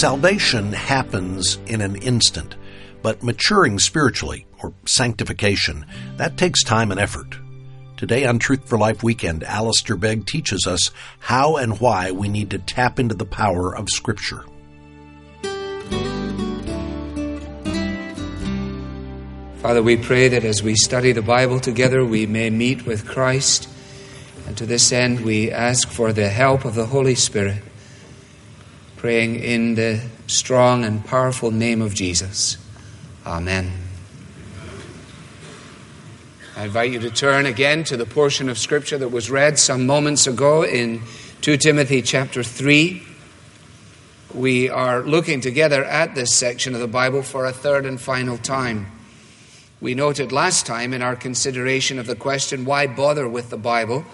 Salvation happens in an instant, but maturing spiritually, or sanctification, that takes time and effort. Today on Truth for Life Weekend, Alistair Begg teaches us how and why we need to tap into the power of Scripture. Father, we pray that as we study the Bible together, we may meet with Christ. And to this end, we ask for the help of the Holy Spirit, praying in the strong and powerful name of Jesus. Amen. I invite you to turn again to the portion of Scripture that was read some moments ago in 2 Timothy chapter 3. We are looking together at this section of the Bible for a third and final time. We noted last time in our consideration of the question, why bother with the Bible,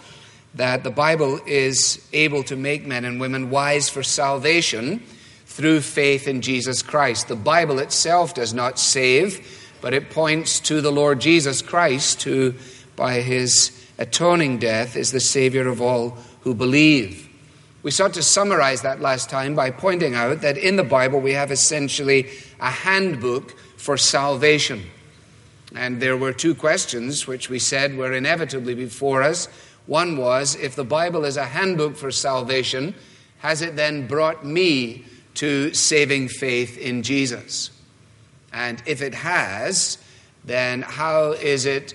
that the Bible is able to make men and women wise for salvation through faith in Jesus Christ. The Bible itself does not save, but it points to the Lord Jesus Christ, who, by his atoning death, is the Savior of all who believe. We sought to summarize that last time by pointing out that in the Bible we have essentially a handbook for salvation. And there were two questions which we said were inevitably before us. One was if the Bible is a handbook for salvation, has it then brought me to saving faith in Jesus? And if it has, then how is it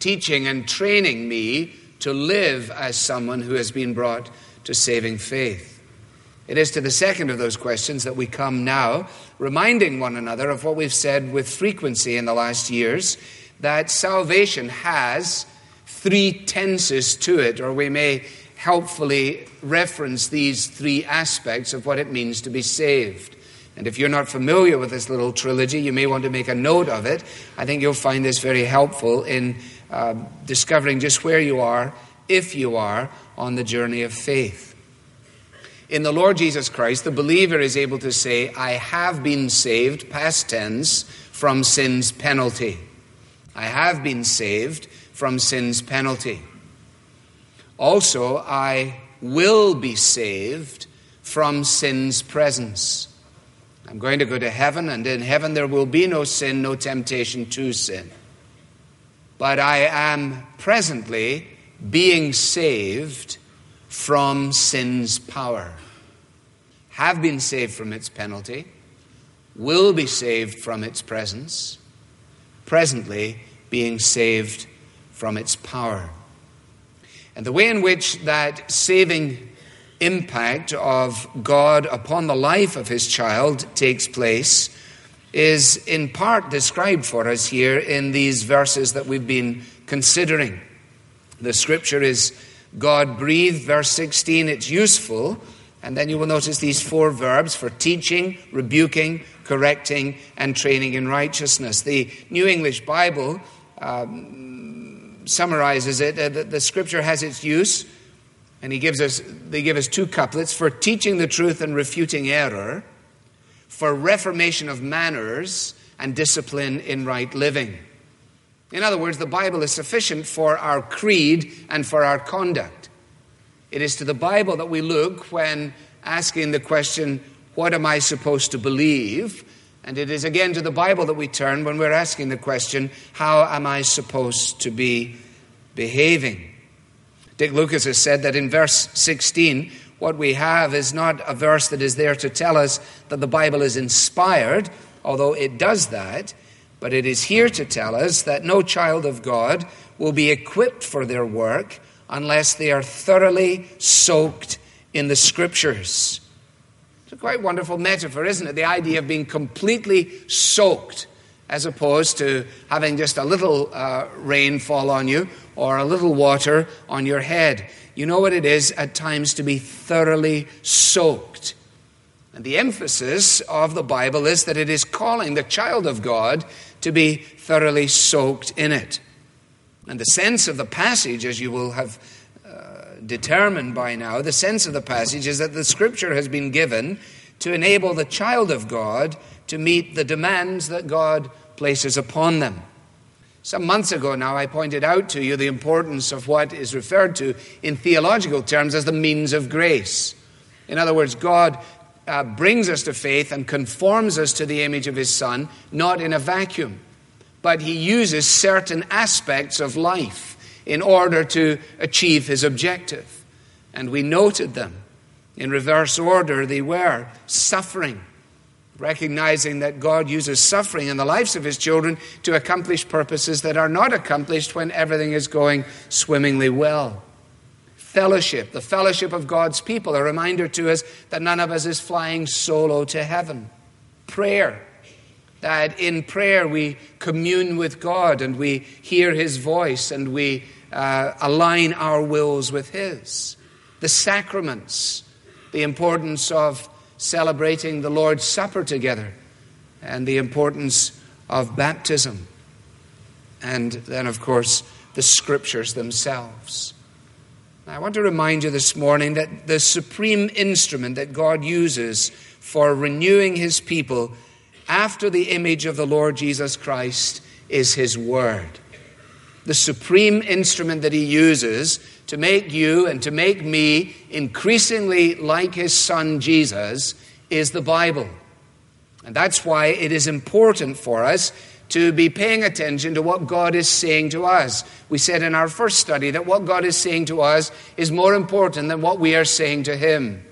teaching and training me to live as someone who has been brought to saving faith? It is to the second of those questions that we come now, reminding one another of what we've said with frequency in the last years that salvation has three tenses to it, or we may helpfully reference these three aspects of what it means to be saved. And if you're not familiar with this little trilogy, you may want to make a note of it. I think you'll find this very helpful in uh, discovering just where you are, if you are, on the journey of faith. In the Lord Jesus Christ, the believer is able to say, I have been saved, past tense, from sin's penalty. I have been saved from sin's penalty. Also, I will be saved from sin's presence. I'm going to go to heaven, and in heaven there will be no sin, no temptation to sin. But I am presently being saved from sin's power, have been saved from its penalty, will be saved from its presence, presently being saved from its power. And the way in which that saving impact of God upon the life of his child takes place is in part described for us here in these verses that we've been considering. The scripture is God breathed, verse 16, it's useful. And then you will notice these four verbs for teaching, rebuking, correcting, and training in righteousness. The New English Bible um, summarizes it. Uh, the, the scripture has its use, and he gives us, they give us two couplets for teaching the truth and refuting error, for reformation of manners, and discipline in right living. In other words, the Bible is sufficient for our creed and for our conduct. It is to the Bible that we look when asking the question, What am I supposed to believe? And it is again to the Bible that we turn when we're asking the question, How am I supposed to be behaving? Dick Lucas has said that in verse 16, what we have is not a verse that is there to tell us that the Bible is inspired, although it does that. But it is here to tell us that no child of God will be equipped for their work unless they are thoroughly soaked in the scriptures. It's a quite wonderful metaphor, isn't it? The idea of being completely soaked as opposed to having just a little uh, rain fall on you or a little water on your head. You know what it is at times to be thoroughly soaked. And the emphasis of the Bible is that it is calling the child of God to be thoroughly soaked in it. And the sense of the passage, as you will have uh, determined by now, the sense of the passage is that the scripture has been given to enable the child of God to meet the demands that God places upon them. Some months ago now, I pointed out to you the importance of what is referred to in theological terms as the means of grace. In other words, God uh, brings us to faith and conforms us to the image of His Son, not in a vacuum, but He uses certain aspects of life in order to achieve His objective. And we noted them. In reverse order, they were suffering, recognizing that God uses suffering in the lives of His children to accomplish purposes that are not accomplished when everything is going swimmingly well fellowship, the fellowship of God's people, a reminder to us that none of us is flying solo to heaven. Prayer, that in prayer we commune with God and we hear His voice and we uh, align our wills with His. The sacraments, the importance of celebrating the Lord's Supper together, and the importance of baptism. And then, of course, the scriptures themselves. I want to remind you this morning that the supreme instrument that God uses for renewing his people after the image of the Lord Jesus Christ is his word. The supreme instrument that he uses to make you and to make me increasingly like his son Jesus is the Bible. And that's why it is important for us to be paying attention to what God is saying to us. We said in our first study that what God is saying to us is more important than what we are saying to Him.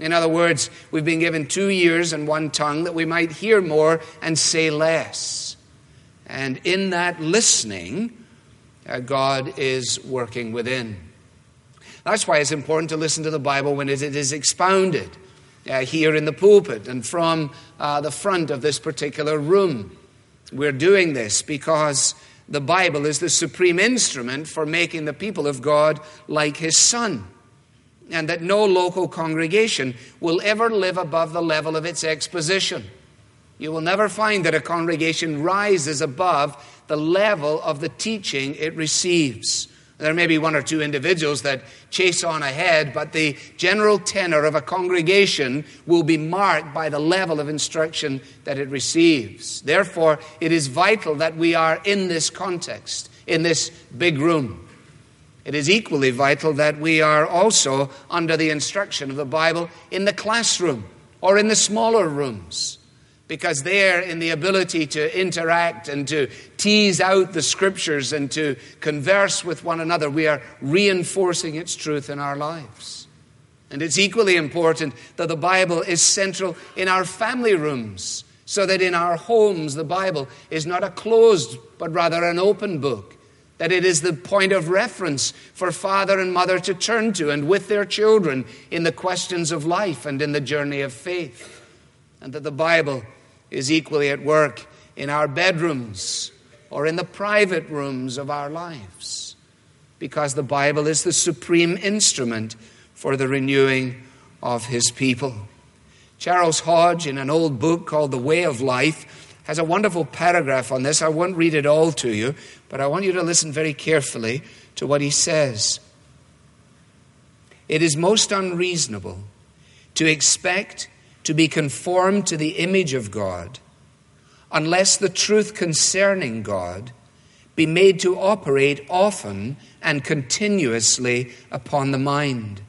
In other words, we've been given two ears and one tongue that we might hear more and say less. And in that listening, God is working within. That's why it's important to listen to the Bible when it is expounded uh, here in the pulpit and from uh, the front of this particular room. We're doing this because the Bible is the supreme instrument for making the people of God like His Son. And that no local congregation will ever live above the level of its exposition. You will never find that a congregation rises above the level of the teaching it receives. There may be one or two individuals that chase on ahead, but the general tenor of a congregation will be marked by the level of instruction that it receives. Therefore, it is vital that we are in this context, in this big room. It is equally vital that we are also under the instruction of the Bible in the classroom or in the smaller rooms because there, in the ability to interact and to tease out the scriptures and to converse with one another, we are reinforcing its truth in our lives. And it's equally important that the Bible is central in our family rooms, so that in our homes the Bible is not a closed, but rather an open book. That it is the point of reference for father and mother to turn to and with their children in the questions of life and in the journey of faith. And that the Bible is equally at work in our bedrooms or in the private rooms of our lives because the Bible is the supreme instrument for the renewing of His people. Charles Hodge, in an old book called The Way of Life, has a wonderful paragraph on this. I won't read it all to you, but I want you to listen very carefully to what he says. It is most unreasonable to expect to be conformed to the image of God unless the truth concerning God be made to operate often and continuously upon the mind.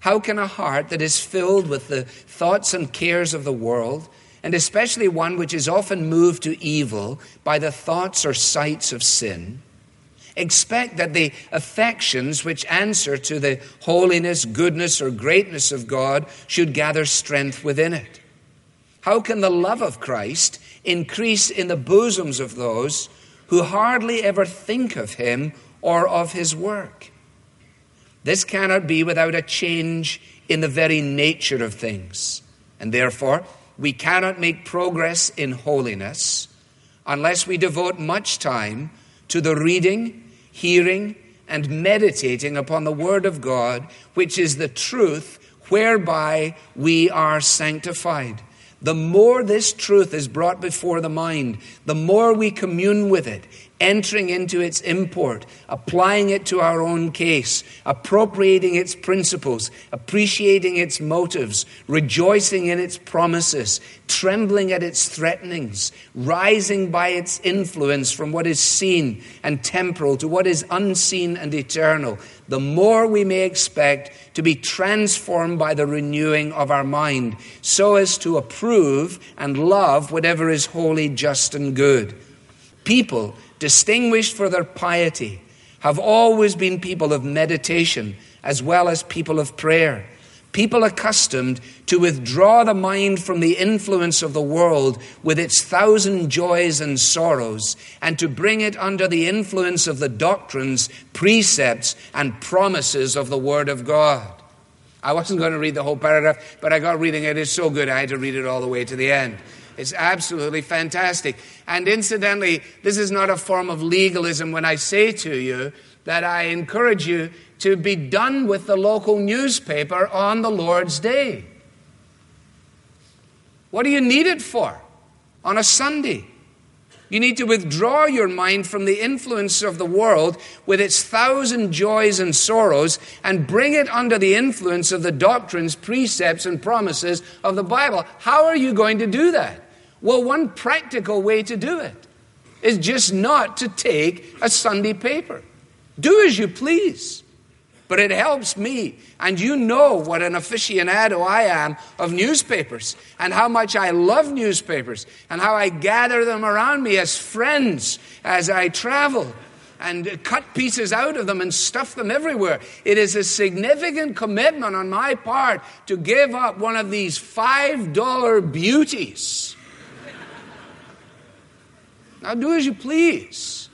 How can a heart that is filled with the thoughts and cares of the world, and especially one which is often moved to evil by the thoughts or sights of sin, Expect that the affections which answer to the holiness, goodness, or greatness of God should gather strength within it. How can the love of Christ increase in the bosoms of those who hardly ever think of Him or of His work? This cannot be without a change in the very nature of things. And therefore, we cannot make progress in holiness unless we devote much time to the reading hearing, and meditating upon the Word of God, which is the truth whereby we are sanctified. The more this truth is brought before the mind, the more we commune with it, entering into its import, applying it to our own case, appropriating its principles, appreciating its motives, rejoicing in its promises, trembling at its threatenings, rising by its influence from what is seen and temporal to what is unseen and eternal, the more we may expect to be transformed by the renewing of our mind, so as to approve and love whatever is holy, just, and good. People distinguished for their piety, have always been people of meditation as well as people of prayer. People accustomed to withdraw the mind from the influence of the world with its thousand joys and sorrows, and to bring it under the influence of the doctrines, precepts, and promises of the Word of God. I wasn't going to read the whole paragraph, but I got reading it. It's so good, I had to read it all the way to the end. It's absolutely fantastic. And incidentally, this is not a form of legalism when I say to you that I encourage you to be done with the local newspaper on the Lord's Day. What do you need it for on a Sunday? You need to withdraw your mind from the influence of the world with its thousand joys and sorrows and bring it under the influence of the doctrines, precepts, and promises of the Bible. How are you going to do that? Well, one practical way to do it is just not to take a Sunday paper. Do as you please but it helps me. And you know what an aficionado I am of newspapers and how much I love newspapers and how I gather them around me as friends as I travel and cut pieces out of them and stuff them everywhere. It is a significant commitment on my part to give up one of these $5 beauties. now, do as you please.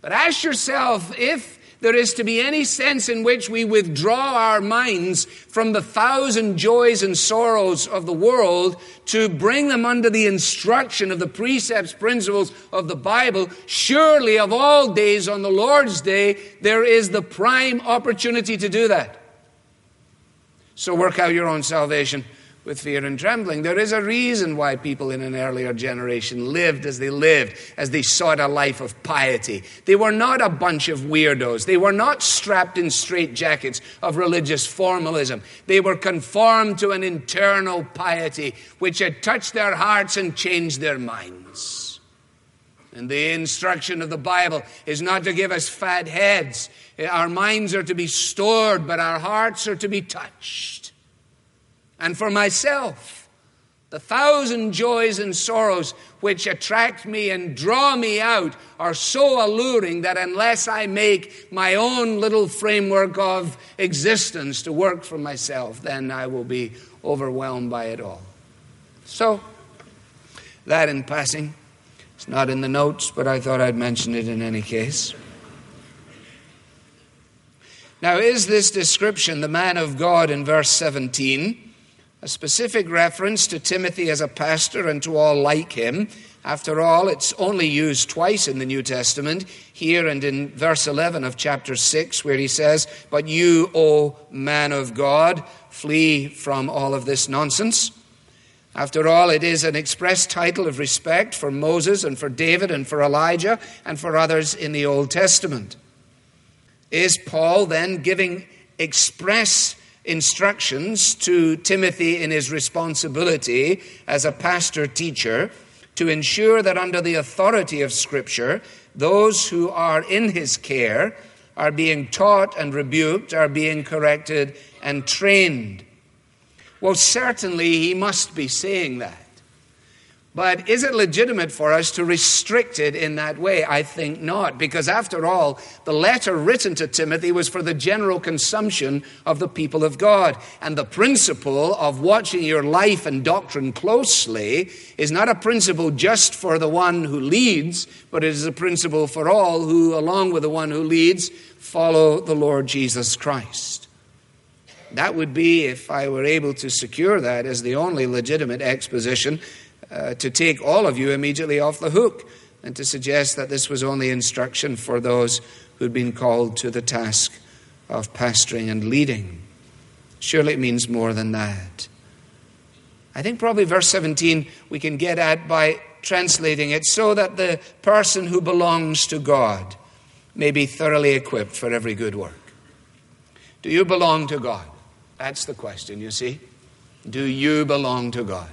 But ask yourself if there is to be any sense in which we withdraw our minds from the thousand joys and sorrows of the world to bring them under the instruction of the precepts, principles of the Bible, surely of all days on the Lord's day, there is the prime opportunity to do that. So work out your own salvation with fear and trembling. There is a reason why people in an earlier generation lived as they lived, as they sought a life of piety. They were not a bunch of weirdos. They were not strapped in straitjackets of religious formalism. They were conformed to an internal piety which had touched their hearts and changed their minds. And the instruction of the Bible is not to give us fat heads. Our minds are to be stored, but our hearts are to be touched and for myself. The thousand joys and sorrows which attract me and draw me out are so alluring that unless I make my own little framework of existence to work for myself, then I will be overwhelmed by it all. So, that in passing. It's not in the notes, but I thought I'd mention it in any case. Now, is this description the man of God in verse 17? A specific reference to Timothy as a pastor and to all like him. After all, it's only used twice in the New Testament, here and in verse 11 of chapter 6, where he says, But you, O man of God, flee from all of this nonsense. After all, it is an express title of respect for Moses and for David and for Elijah and for others in the Old Testament. Is Paul then giving express instructions to Timothy in his responsibility as a pastor teacher to ensure that under the authority of Scripture, those who are in his care are being taught and rebuked, are being corrected and trained. Well, certainly he must be saying that. But is it legitimate for us to restrict it in that way? I think not, because after all, the letter written to Timothy was for the general consumption of the people of God. And the principle of watching your life and doctrine closely is not a principle just for the one who leads, but it is a principle for all who, along with the one who leads, follow the Lord Jesus Christ. That would be, if I were able to secure that as the only legitimate exposition uh, to take all of you immediately off the hook and to suggest that this was only instruction for those who'd been called to the task of pastoring and leading. Surely it means more than that. I think probably verse 17 we can get at by translating it, so that the person who belongs to God may be thoroughly equipped for every good work. Do you belong to God? That's the question, you see. Do you belong to God?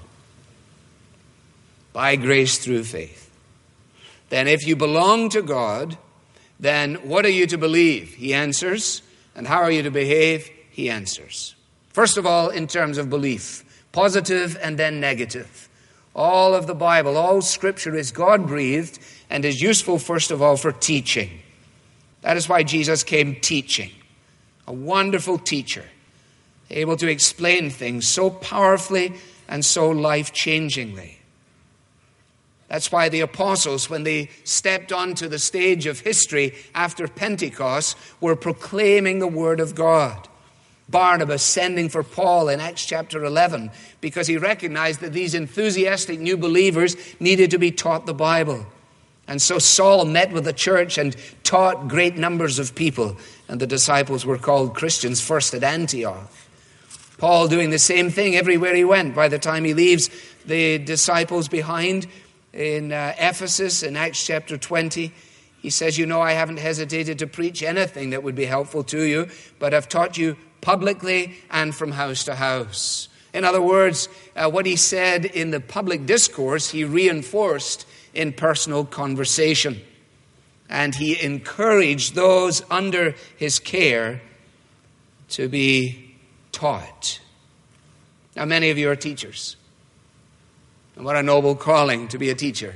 By grace through faith. Then, if you belong to God, then what are you to believe? He answers. And how are you to behave? He answers. First of all, in terms of belief, positive and then negative. All of the Bible, all Scripture is God breathed and is useful, first of all, for teaching. That is why Jesus came teaching. A wonderful teacher, able to explain things so powerfully and so life changingly. That's why the apostles, when they stepped onto the stage of history after Pentecost, were proclaiming the Word of God. Barnabas sending for Paul in Acts chapter 11 because he recognized that these enthusiastic new believers needed to be taught the Bible. And so Saul met with the church and taught great numbers of people, and the disciples were called Christians first at Antioch. Paul doing the same thing everywhere he went. By the time he leaves the disciples behind in uh, Ephesus in Acts chapter 20, he says, You know, I haven't hesitated to preach anything that would be helpful to you, but I've taught you publicly and from house to house. In other words, uh, what he said in the public discourse, he reinforced in personal conversation. And he encouraged those under his care to be taught. Now, many of you are teachers. And what a noble calling to be a teacher.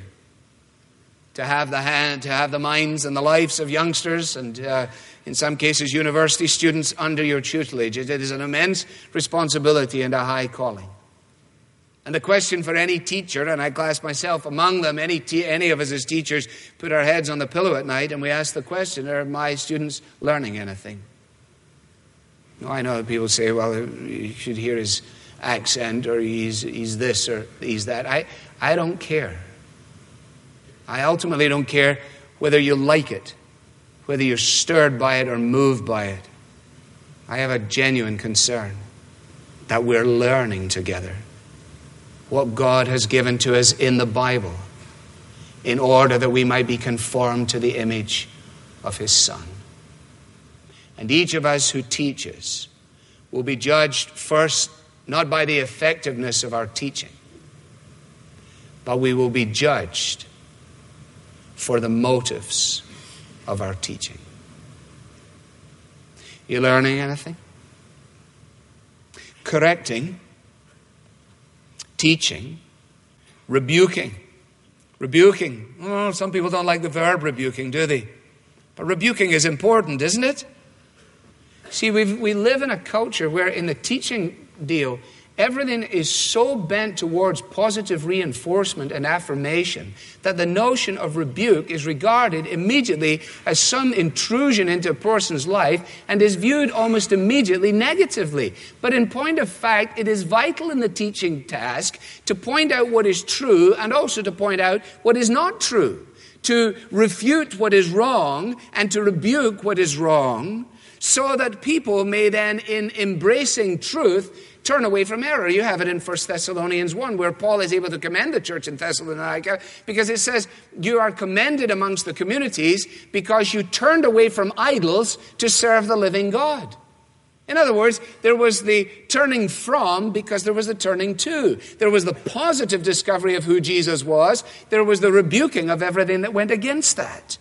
To have the hand, to have the minds and the lives of youngsters and uh, in some cases, university students under your tutelage. It is an immense responsibility and a high calling. And the question for any teacher, and I class myself among them, any, any of us as teachers put our heads on the pillow at night and we ask the question Are my students learning anything? I know people say, well, you should hear his accent or he's, he's this or he's that. I, I don't care. I ultimately don't care whether you like it whether you're stirred by it or moved by it. I have a genuine concern that we're learning together what God has given to us in the Bible in order that we might be conformed to the image of His Son. And each of us who teaches will be judged first not by the effectiveness of our teaching, but we will be judged for the motives of our teaching. You learning anything? Correcting, teaching, rebuking. Rebuking. Oh, some people don't like the verb rebuking, do they? But rebuking is important, isn't it? See, we we live in a culture where, in the teaching deal, Everything is so bent towards positive reinforcement and affirmation that the notion of rebuke is regarded immediately as some intrusion into a person's life and is viewed almost immediately negatively. But in point of fact, it is vital in the teaching task to point out what is true and also to point out what is not true, to refute what is wrong and to rebuke what is wrong so that people may then, in embracing truth, turn away from error. You have it in 1 Thessalonians 1, where Paul is able to commend the church in Thessalonica because it says, You are commended amongst the communities because you turned away from idols to serve the living God. In other words, there was the turning from because there was the turning to. There was the positive discovery of who Jesus was. There was the rebuking of everything that went against that.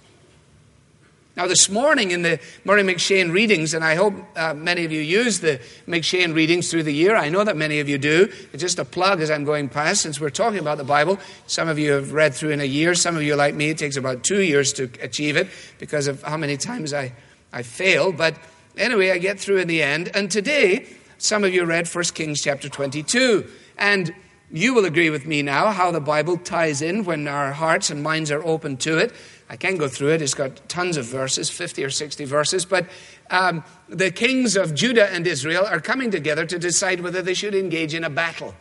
Now, this morning in the Murray M'Cheyne readings, and I hope uh, many of you use the M'Cheyne readings through the year. I know that many of you do. It's just a plug as I'm going past, since we're talking about the Bible. Some of you have read through in a year. Some of you, like me, it takes about two years to achieve it because of how many times I, I fail. But anyway, I get through in the end. And today, some of you read 1 Kings chapter 22. And you will agree with me now how the Bible ties in when our hearts and minds are open to it. I can go through it. It's got tons of verses, 50 or 60 verses. But um, the kings of Judah and Israel are coming together to decide whether they should engage in a battle.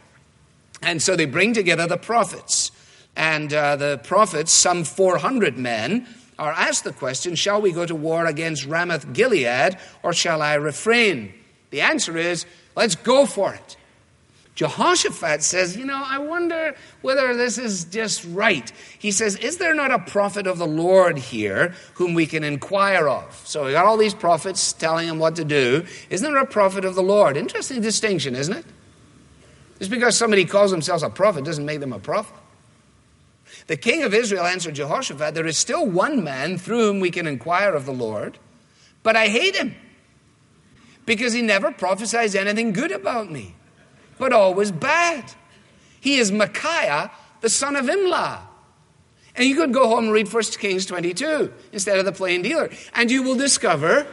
And so they bring together the prophets. And uh, the prophets, some 400 men, are asked the question Shall we go to war against Ramoth Gilead or shall I refrain? The answer is Let's go for it. Jehoshaphat says, You know, I wonder whether this is just right. He says, Is there not a prophet of the Lord here whom we can inquire of? So we got all these prophets telling him what to do. Isn't there a prophet of the Lord? Interesting distinction, isn't it? Just because somebody calls themselves a prophet doesn't make them a prophet. The king of Israel answered Jehoshaphat, There is still one man through whom we can inquire of the Lord, but I hate him because he never prophesies anything good about me but always bad. He is Micaiah, the son of Imlah. And you could go home and read 1 Kings 22 instead of the plain dealer. And you will discover,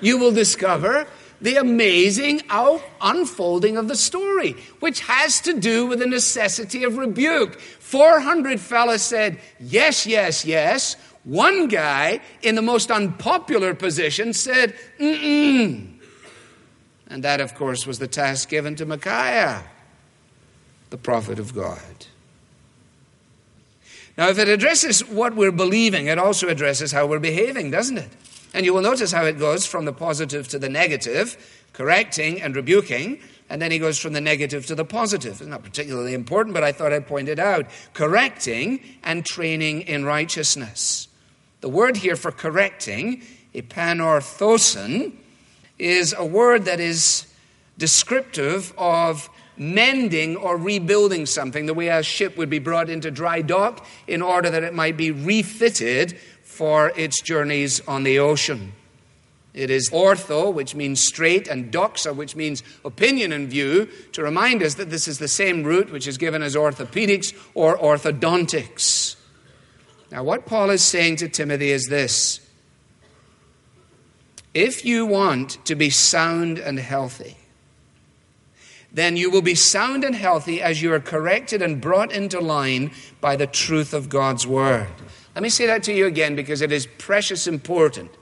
you will discover the amazing out unfolding of the story, which has to do with the necessity of rebuke. 400 fellas said, yes, yes, yes. One guy in the most unpopular position said, mm-mm. And that, of course, was the task given to Micaiah, the prophet of God. Now, if it addresses what we're believing, it also addresses how we're behaving, doesn't it? And you will notice how it goes from the positive to the negative, correcting and rebuking, and then he goes from the negative to the positive. It's not particularly important, but I thought I'd point it out. Correcting and training in righteousness. The word here for correcting, epanorthosin, is a word that is descriptive of mending or rebuilding something, the way a ship would be brought into dry dock in order that it might be refitted for its journeys on the ocean. It is ortho, which means straight, and doxa, which means opinion and view, to remind us that this is the same root which is given as orthopedics or orthodontics. Now, what Paul is saying to Timothy is this if you want to be sound and healthy, then you will be sound and healthy as you are corrected and brought into line by the truth of God's Word. Let me say that to you again because it is precious important.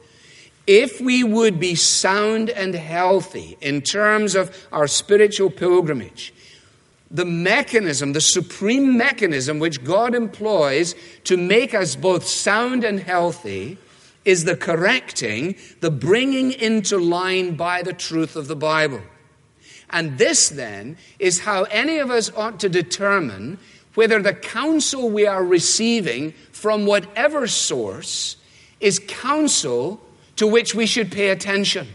If we would be sound and healthy in terms of our spiritual pilgrimage, the mechanism, the supreme mechanism which God employs to make us both sound and healthy is the correcting, the bringing into line by the truth of the Bible. And this then is how any of us ought to determine whether the counsel we are receiving from whatever source is counsel to which we should pay attention.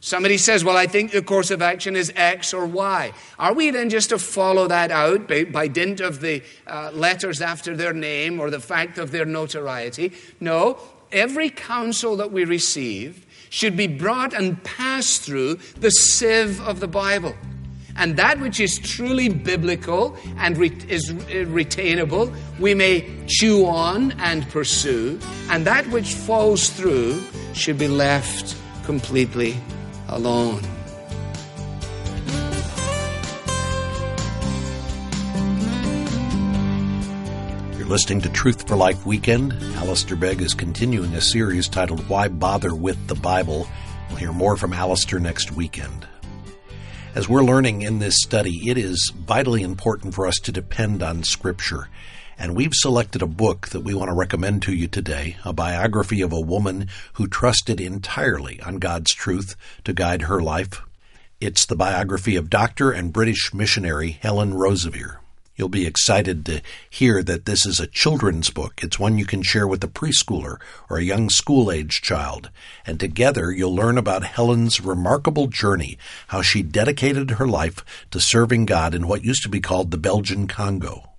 Somebody says, Well, I think the course of action is X or Y. Are we then just to follow that out by, by dint of the uh, letters after their name or the fact of their notoriety? No, every counsel that we receive should be brought and passed through the sieve of the Bible. And that which is truly biblical and re- is uh, retainable, we may chew on and pursue. And that which falls through should be left completely alone. Listening to Truth for Life Weekend. Alistair Begg is continuing a series titled Why Bother with the Bible. We'll hear more from Alistair next weekend. As we're learning in this study, it is vitally important for us to depend on Scripture. And we've selected a book that we want to recommend to you today, a biography of a woman who trusted entirely on God's truth to guide her life. It's the biography of Dr. and British missionary Helen Roseveare. You'll be excited to hear that this is a children's book. It's one you can share with a preschooler or a young school age child. And together you'll learn about Helen's remarkable journey, how she dedicated her life to serving God in what used to be called the Belgian Congo.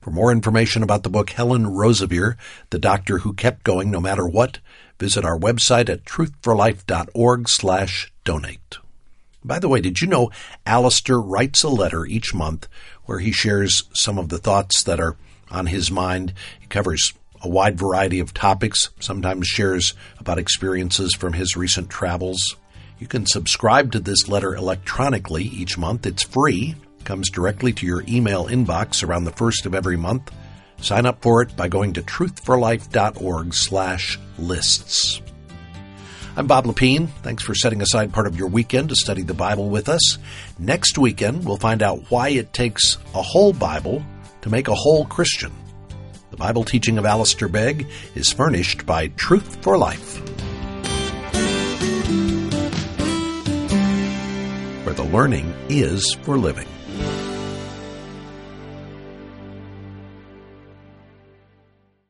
For more information about the book Helen Roseveare, the doctor who kept going no matter what, visit our website at truthforlife.org slash donate. By the way, did you know Alistair writes a letter each month where he shares some of the thoughts that are on his mind? He covers a wide variety of topics, sometimes shares about experiences from his recent travels. You can subscribe to this letter electronically each month. It's free, comes directly to your email inbox around the first of every month. Sign up for it by going to truthforlife.org slash lists. I'm Bob Lepine. Thanks for setting aside part of your weekend to study the Bible with us. Next weekend, we'll find out why it takes a whole Bible to make a whole Christian. The Bible teaching of Alistair Begg is furnished by Truth for Life. Where the learning is for living.